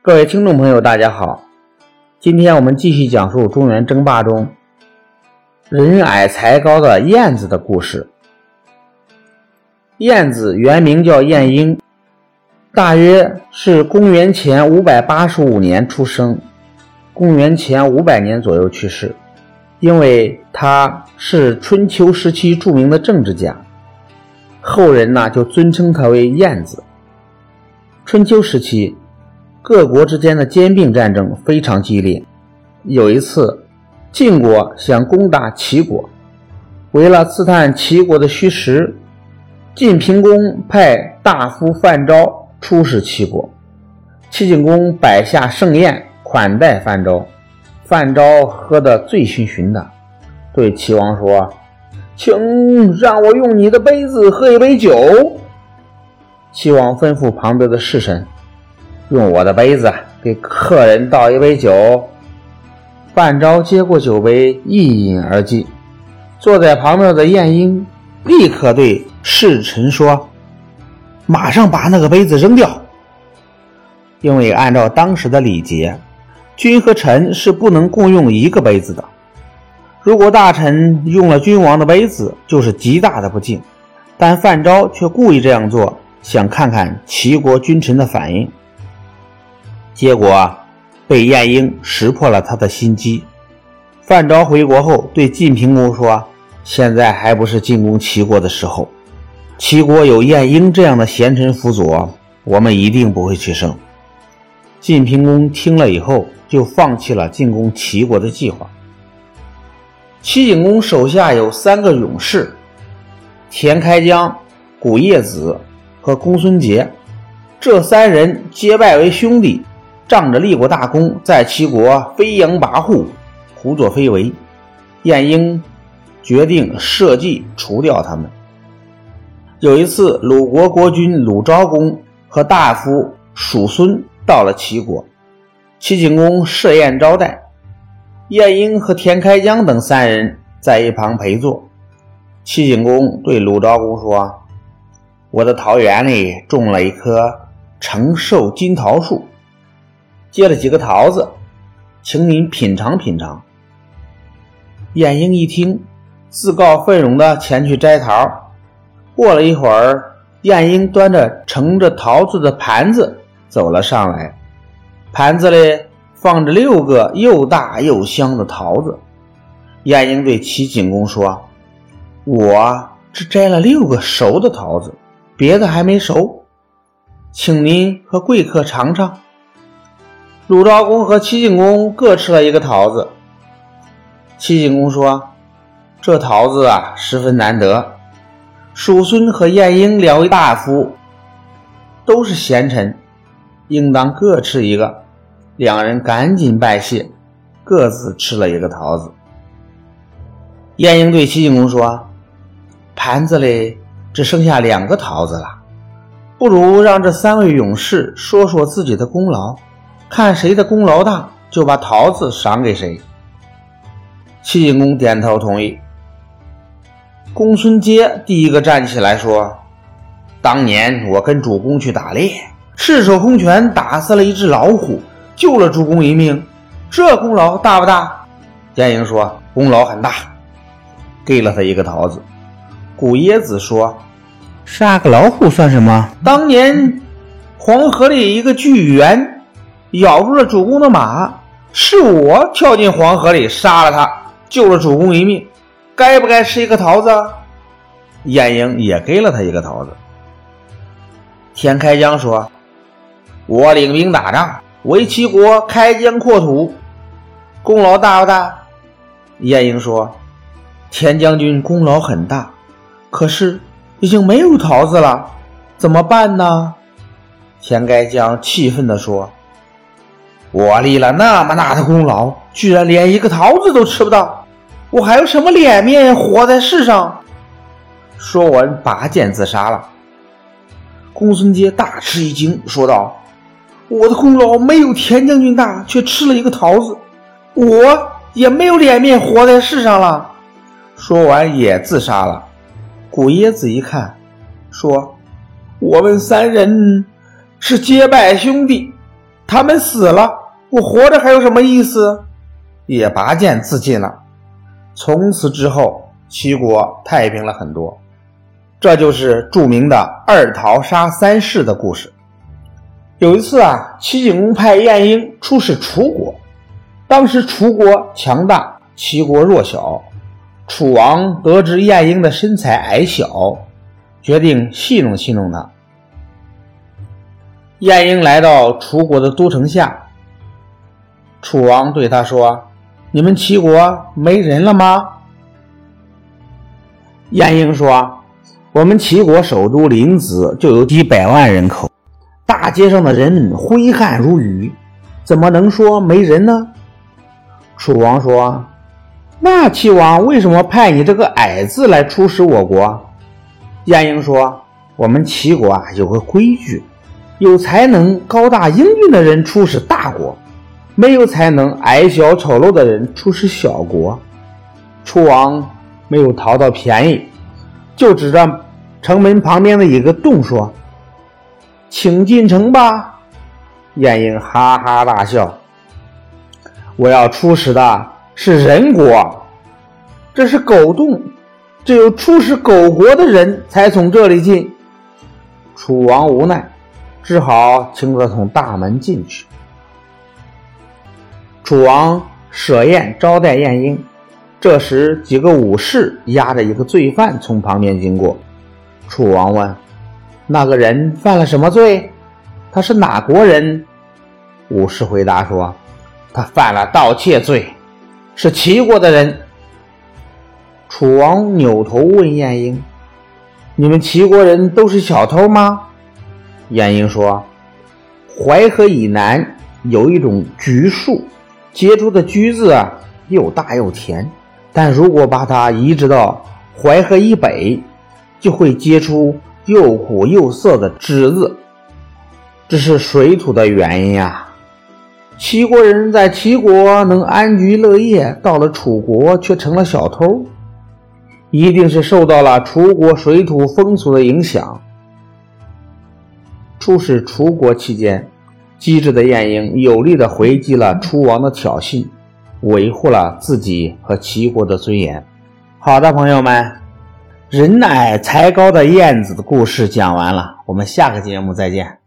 各位听众朋友，大家好，今天我们继续讲述中原争霸中人矮才高的晏子的故事。晏子原名叫晏婴，大约是公元前五百八十五年出生，公元前五百年左右去世。因为他是春秋时期著名的政治家，后人呢就尊称他为晏子。春秋时期，各国之间的兼并战争非常激烈。有一次，晋国想攻打齐国，为了刺探齐国的虚实，晋平公派大夫范昭出使齐国。齐景公摆下盛宴款待范昭。范昭喝得醉醺醺的，对齐王说：“请让我用你的杯子喝一杯酒。”齐王吩咐旁边的侍臣：“用我的杯子给客人倒一杯酒。”范昭接过酒杯，一饮而尽。坐在旁边的晏婴立刻对侍臣说：“马上把那个杯子扔掉，因为按照当时的礼节。”君和臣是不能共用一个杯子的。如果大臣用了君王的杯子，就是极大的不敬。但范昭却故意这样做，想看看齐国君臣的反应。结果被晏婴识破了他的心机。范昭回国后对晋平公说：“现在还不是进攻齐国的时候。齐国有晏婴这样的贤臣辅佐，我们一定不会取胜。”晋平公听了以后。就放弃了进攻齐国的计划。齐景公手下有三个勇士：田开疆、古叶子和公孙捷。这三人结拜为兄弟，仗着立过大功，在齐国飞扬跋扈、胡作非为。晏婴决定设计除掉他们。有一次，鲁国国君鲁昭公和大夫叔孙到了齐国。齐景公设宴招待，晏婴和田开疆等三人在一旁陪坐。齐景公对鲁昭公说：“我的桃园里种了一棵长寿金桃树，结了几个桃子，请您品尝品尝。”晏婴一听，自告奋勇地前去摘桃。过了一会儿，晏婴端着盛着桃子的盘子走了上来。盘子里放着六个又大又香的桃子。晏婴对齐景公说：“我只摘了六个熟的桃子，别的还没熟，请您和贵客尝尝。”鲁昭公和齐景公各吃了一个桃子。齐景公说：“这桃子啊，十分难得。叔孙和晏婴两位大夫都是贤臣。”应当各吃一个，两人赶紧拜谢，各自吃了一个桃子。晏婴对齐景公说：“盘子里只剩下两个桃子了，不如让这三位勇士说说自己的功劳，看谁的功劳大，就把桃子赏给谁。”齐景公点头同意。公孙接第一个站起来说：“当年我跟主公去打猎。”赤手空拳打死了一只老虎，救了主公一命，这功劳大不大？晏婴说：“功劳很大。”给了他一个桃子。古椰子说：“杀个老虎算什么？当年黄河里一个巨猿咬住了主公的马，是我跳进黄河里杀了他，救了主公一命，该不该吃一个桃子？”晏婴也给了他一个桃子。田开疆说。我领兵打仗，为齐国开疆扩土，功劳大不大？晏婴说：“田将军功劳很大，可是已经没有桃子了，怎么办呢？”田开疆气愤地说：“我立了那么大的功劳，居然连一个桃子都吃不到，我还有什么脸面活在世上？”说完，拔剑自杀了。公孙捷大吃一惊，说道。我的功劳没有田将军大，却吃了一个桃子，我也没有脸面活在世上了。说完也自杀了。古椰子一看，说：“我们三人是结拜兄弟，他们死了，我活着还有什么意思？也拔剑自尽了。从此之后，齐国太平了很多。这就是著名的二桃杀三士的故事。有一次啊，齐景公派晏婴出使楚国，当时楚国强大，齐国弱小。楚王得知晏婴的身材矮小，决定戏弄戏弄他。晏婴来到楚国的都城下，楚王对他说：“你们齐国没人了吗？”晏婴说：“我们齐国首都临淄就有几百万人口，大街上的人挥汗如雨，怎么能说没人呢？”楚王说。那齐王为什么派你这个矮子来出使我国？晏婴说：“我们齐国啊有个规矩，有才能、高大英俊的人出使大国，没有才能、矮小丑陋的人出使小国。”楚王没有讨到便宜，就指着城门旁边的一个洞说：“请进城吧。”晏婴哈哈大笑：“我要出使的。”是人国，这是狗洞，只有出使狗国的人才从这里进。楚王无奈，只好请他从大门进去。楚王设宴招待晏婴，这时几个武士押着一个罪犯从旁边经过。楚王问：“那个人犯了什么罪？他是哪国人？”武士回答说：“他犯了盗窃罪。”是齐国的人。楚王扭头问晏婴：“你们齐国人都是小偷吗？”晏婴说：“淮河以南有一种橘树，结出的橘子啊又大又甜，但如果把它移植到淮河以北，就会结出又苦又涩的栀子。这是水土的原因呀。”齐国人在齐国能安居乐业，到了楚国却成了小偷，一定是受到了楚国水土风俗的影响。出使楚国期间，机智的晏婴有力地回击了楚王的挑衅，维护了自己和齐国的尊严。好的，朋友们，人矮才高的晏子的故事讲完了，我们下个节目再见。